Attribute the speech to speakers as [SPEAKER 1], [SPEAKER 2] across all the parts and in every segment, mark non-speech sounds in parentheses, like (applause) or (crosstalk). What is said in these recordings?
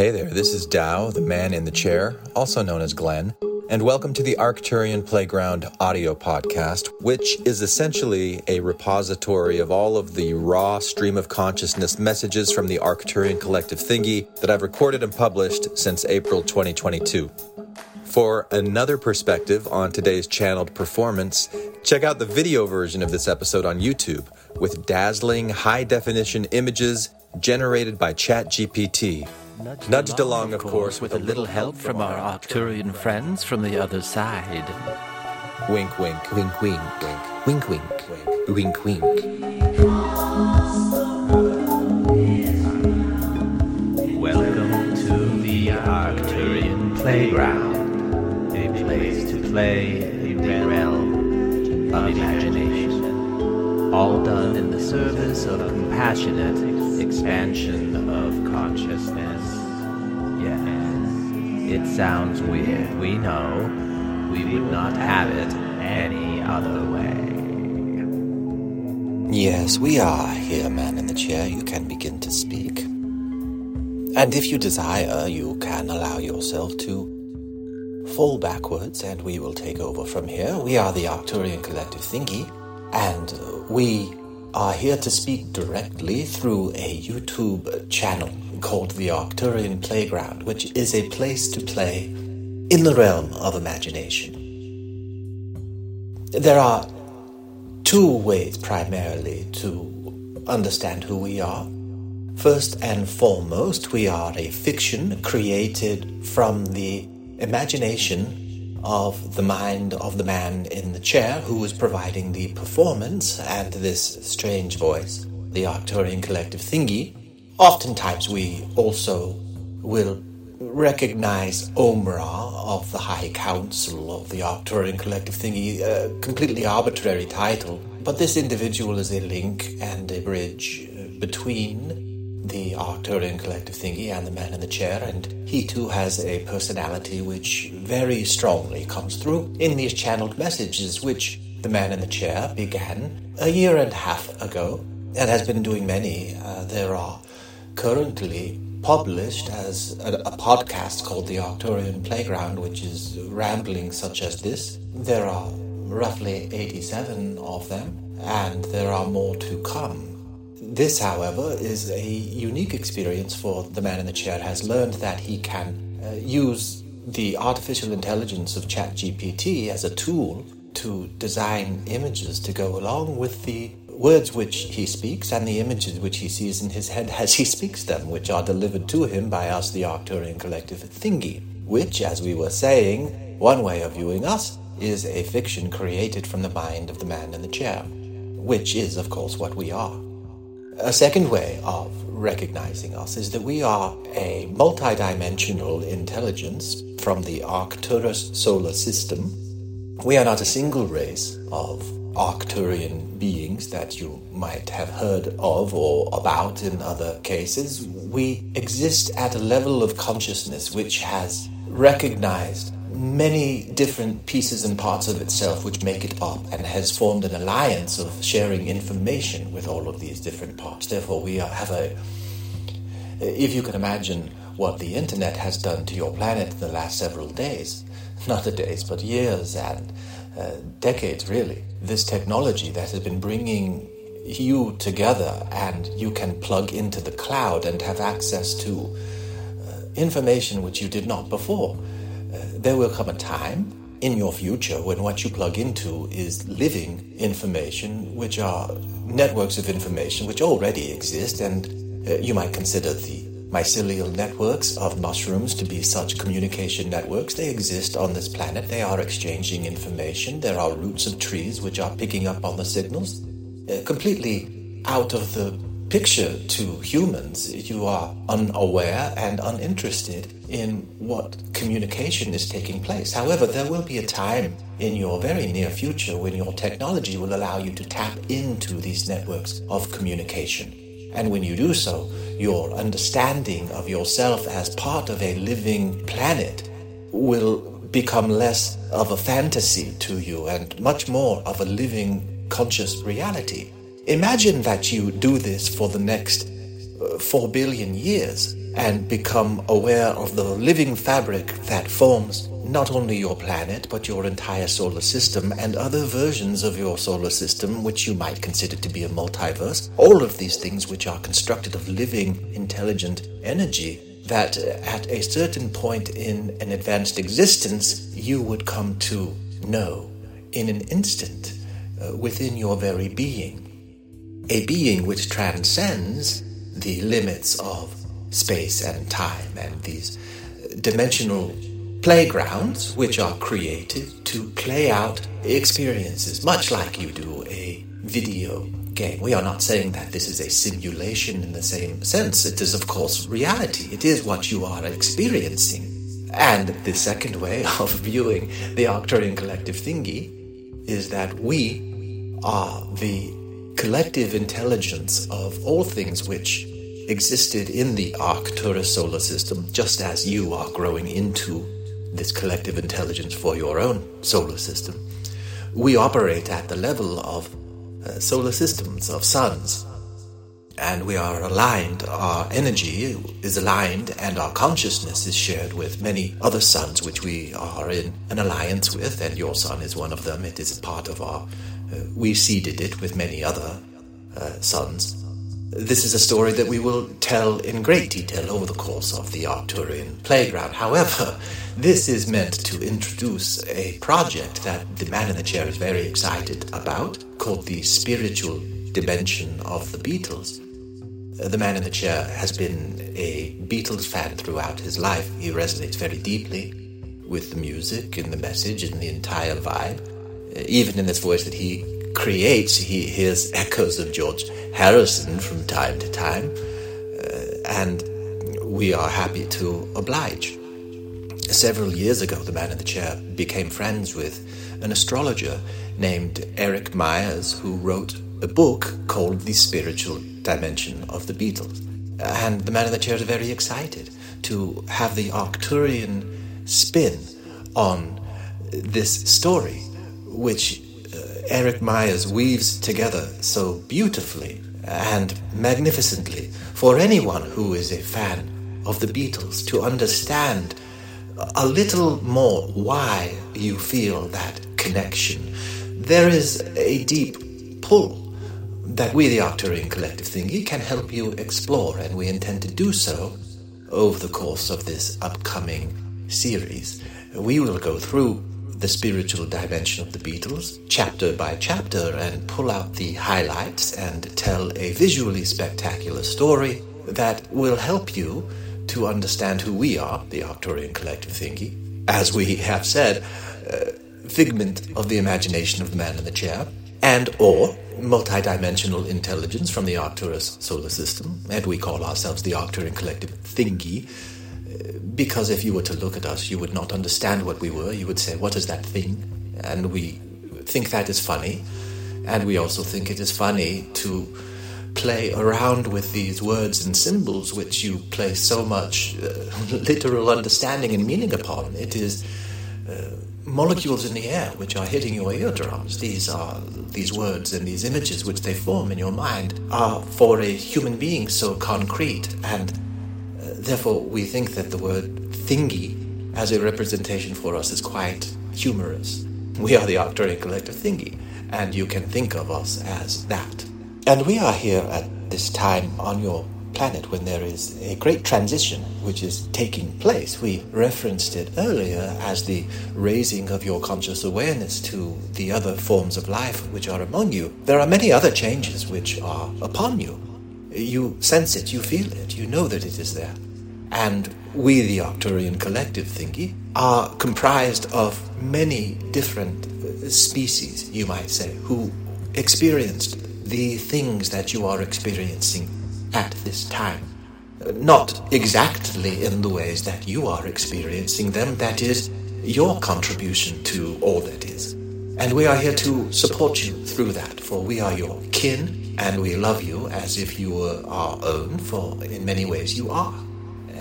[SPEAKER 1] Hey there, this is Dow, the man in the chair, also known as Glenn, and welcome to the Arcturian Playground audio podcast, which is essentially a repository of all of the raw stream of consciousness messages from the Arcturian collective thingy that I've recorded and published since April 2022. For another perspective on today's channeled performance, check out the video version of this episode on YouTube with dazzling high definition images generated by ChatGPT
[SPEAKER 2] Nudged,
[SPEAKER 1] along, of course,
[SPEAKER 2] with a little help from our Arcturian friends from the other side.
[SPEAKER 1] Wink, wink.
[SPEAKER 3] Wink, wink, wink, wink, wink, wink, wink.
[SPEAKER 2] Welcome to the Arcturian Playground, a place to play All done in the service of compassionate expansion of consciousness. Yes, it sounds weird, we know. We would not have it any other way.
[SPEAKER 3] Yes, we are here, man in the chair. You can begin to speak. And if you desire, you can allow yourself to fall backwards and we will take over from here. We are the Arcturian Collective Thingy, and we are here to speak directly through a YouTube channel called the Arcturian Playground, which is a place to play in the realm of imagination. There are two ways primarily to understand who we are. First and foremost, we are a fiction created from the imagination of the mind of the man in the chair who is providing the performance and this strange voice, the Arcturian collective thingy. Oftentimes, we also will recognize Omra of the High Council of the Arcturian collective thingy, a completely arbitrary title. But this individual is a link and a bridge uh, between the Arcturian collective thingy and the man in the chair, and he too has a personality which very strongly comes through in these channeled messages, which the man in the chair began a year and a half ago and has been doing many. Uh, there are currently published as a, a podcast called the Arcturian Playground, which is rambling such as this. There are roughly 87 of them, and there are more to come. This, however, is a unique experience for the man in the chair. Has learned that he can uh, use the artificial intelligence of ChatGPT as a tool to design images to go along with the words which he speaks and the images which he sees in his head as he speaks them, which are delivered to him by us, the Arcturian collective thingy. Which, as we were saying, one way of viewing us is a fiction created from the mind of the man in the chair, which is, of course, what we are. A second way of recognizing us is that we are a multidimensional intelligence from the Arcturus solar system. We are not a single race of Arcturian beings that you might have heard of or about in other cases. We exist at a level of consciousness which has recognized many different pieces and parts of itself which make it up and has formed an alliance of sharing information with all of these different parts. Therefore, we have a. If you can imagine what the internet has done to your planet in the last several days, (laughs) not the days, but years and uh, decades, really, this technology that has been bringing you together and you can plug into the cloud and have access to uh, information which you did not before there will come a time in your future when what you plug into is living information, which are networks of information which already exist, and uh, you might consider the mycelial networks of mushrooms to be such communication networks. They exist on this planet. They are exchanging information. There are roots of trees which are picking up on the signals. Uh, completely out of the picture to humans, you are unaware and uninterested in what communication is taking place. However, there will be a time in your very near future when your technology will allow you to tap into these networks of communication. And when you do so, your understanding of yourself as part of a living planet will become less of a fantasy to you and much more of a living conscious reality. Imagine that you do this for the next uh, four billion years. and become aware of the living fabric that forms not only your planet, but your entire solar system and other versions of your solar system, which you might consider to be a multiverse. All of these things, which are constructed of living, intelligent energy, that at a certain point in an advanced existence, you would come to know in an instant uh, within your very being. A being which transcends the limits of space and time and these dimensional playgrounds which are created to play out experiences, much like you do a video game. We are not saying that this is a simulation in the same sense. It is, of course, reality. It is what you are experiencing. And the second way (laughs) of viewing the Arcturian collective thingy is that we are the collective intelligence of all things which existed in the Arcturus solar system, just as you are growing into this collective intelligence for your own solar system. We operate at the level of uh, solar systems, of suns, and we are aligned. Our energy is aligned, and our consciousness is shared with many other suns, which we are in an alliance with, and your sun is one of them. It is part of our. We seeded it with many other uh, suns this is a story that we will tell in great detail over the course of the Arcturian playground. However, this is meant to introduce a project that the man in the chair is very excited about called the spiritual dimension of the Beatles. The man in the chair has been a Beatles fan throughout his life. He resonates very deeply with the music and the message and the entire vibe. Even in this voice that he creates, he hears echoes of George Harrison from time to time, uh, and we are happy to oblige. Several years ago, the man in the chair became friends with an astrologer named Eric Meyers, who wrote a book called The Spiritual Dimension of the Beatles. And the man in the chair is very excited to have the Arcturian spin on this story, which uh, Eric Meyers weaves together so beautifully and magnificently for anyone who is a fan of the Beatles to understand a little more why you feel that connection. There is a deep pull that we, the Arcturian Collective Thingy, can help you explore, and we intend to do so over the course of this upcoming series. We will go through the spiritual dimension of the Beatles, chapter by chapter, and pull out the highlights and tell a visually spectacular story that will help you to understand who we are, the Arcturian Collective Thingy. As we have said, uh, figment of the imagination of the man in the chair, and or multidimensional intelligence from the Arcturus solar system, and we call ourselves the Arcturian Collective Thingy because if you were to look at us, you would not understand what we were. You would say, What is that thing? And we think that is funny. And we also think it is funny to play around with these words and symbols which you place so much uh, (laughs) literal understanding and meaning upon. It is uh, molecules in the air which are hitting your eardrums. These are these words and these images which they form in your mind are for a human being so concrete and Therefore, we think that the word thingy as a representation for us is quite humorous. We are the Arcturian Collective Thingy, and you can think of us as that. And we are here at this time on your planet when there is a great transition which is taking place. We referenced it earlier as the raising of your conscious awareness to the other forms of life which are among you. There are many other changes which are upon you. You sense it, you feel it, you know that it is there. And we, the Arcturian collective thingy, are comprised of many different uh, species, you might say, who experienced the things that you are experiencing at this time. Uh, not exactly in the ways that you are experiencing them, that is your contribution to all that is. And we are here to support you through that, for we are your kin, and we love you as if you were our own, for in many ways you are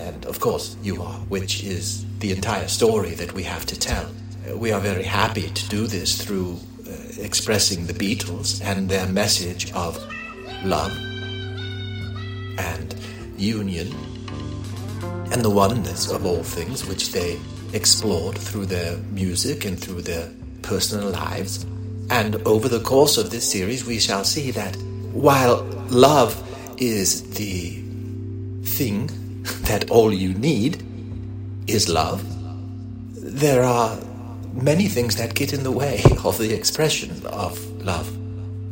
[SPEAKER 3] and of course you are, which is the entire story that we have to tell. We are very happy to do this through uh, expressing the Beatles and their message of love and union and the oneness of all things, which they explored through their music and through their personal lives. And over the course of this series, we shall see that while love is the thing that all you need is love, there are many things that get in the way (laughs) of the expression of love.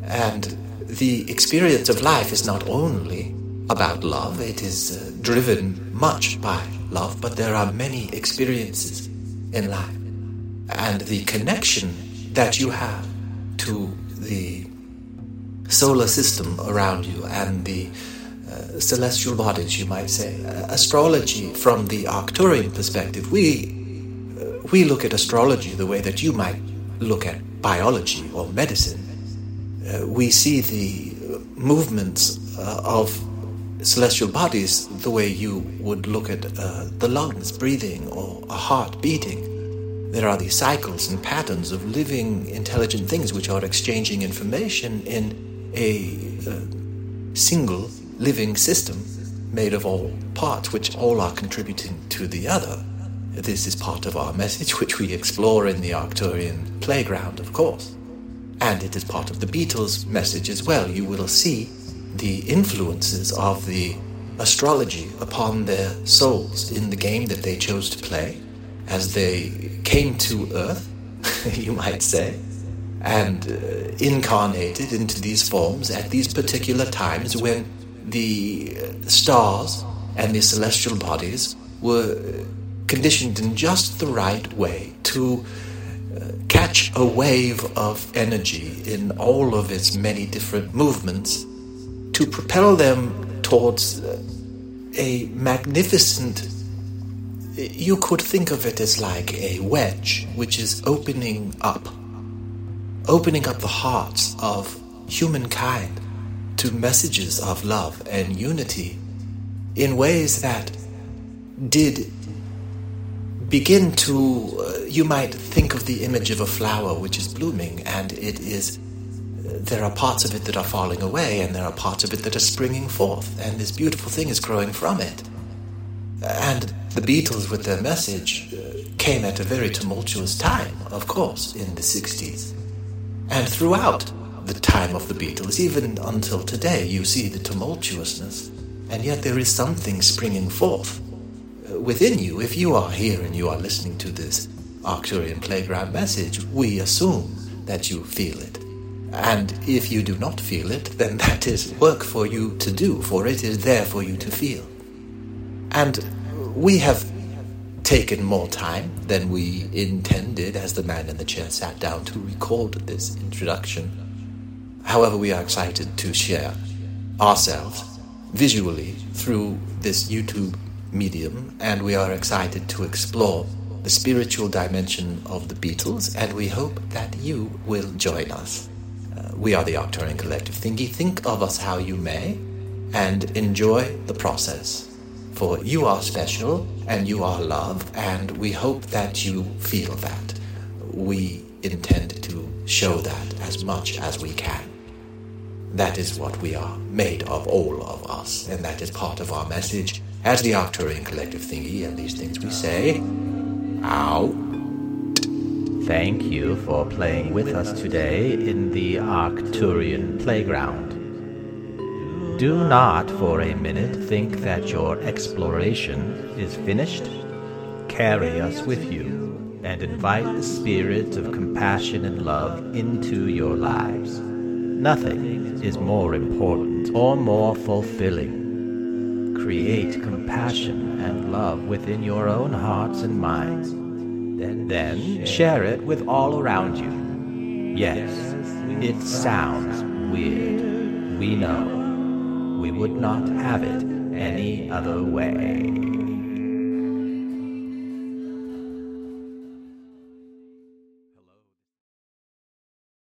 [SPEAKER 3] And the experience of life is not only about love, it is uh, driven much by love, but there are many experiences in life. And the connection that you have to the solar system around you and the uh, celestial bodies, you might say. Uh, astrology, from the Arcturian perspective, we uh, we look at astrology the way that you might look at biology or medicine. Uh, we see the movements uh, of celestial bodies the way you would look at the lungs breathing or a heart beating. There are these cycles and patterns of living intelligent things which are exchanging information in a single living system made of all parts which all are contributing to the other. This is part of our message, which we explore in the Arcturian playground, of course. And it is part of the Beatles' message as well. You will see the influences of the astrology upon their souls in the game that they chose to play as they came to Earth, (laughs) you might say, and uh, incarnated into these forms at these particular times when the stars and the celestial bodies were conditioned in just the right way to uh, catch a wave of energy in all of its many different movements to propel them towards uh, a magnificent you could think of it as like a wedge which is opening up opening up the hearts of humankind to messages of love and unity in ways that did begin to uh, you might think of the image of a flower which is blooming and it is there are parts of it that are falling away and there are parts of it that are springing forth and this beautiful thing is growing from it. And the beatles with their message uh, came at a very tumultuous time of course in the 60s and throughout the time of the Beatles, even until today, you see the tumultuousness, and yet there is something springing forth uh, within you. If you are here and you are listening to this Arcturian Playground message, we assume that you feel it. And if you do not feel it, then (laughs) that is work for you to do, for it is there for you to feel. And we have taken more time than we intended as the man in the chair sat down to record this introduction. However, we are excited to share ourselves visually through this YouTube medium, and we are excited to explore the spiritual dimension of the Beatles, and we hope that you will join us. Uh, we are the Arcturian Collective Thingy. Think of us how you may, and enjoy the process. For you are special, and you are love, and we hope that you feel that. We intend to show that as much as we can. That is what we are made of, all of us, and that is part of our message as the Arcturian collective thingy and these things we say. Out.
[SPEAKER 2] Thank you for playing with us today in the Arcturian playground. Do not for a minute think that your exploration is finished. Carry us with you and invite the spirit of compassion and love into your lives. Nothing is more important or more fulfilling. Create compassion and love within your own hearts and minds. Then share it with all around you. Yes, it sounds weird. We know. We would not have it any other way.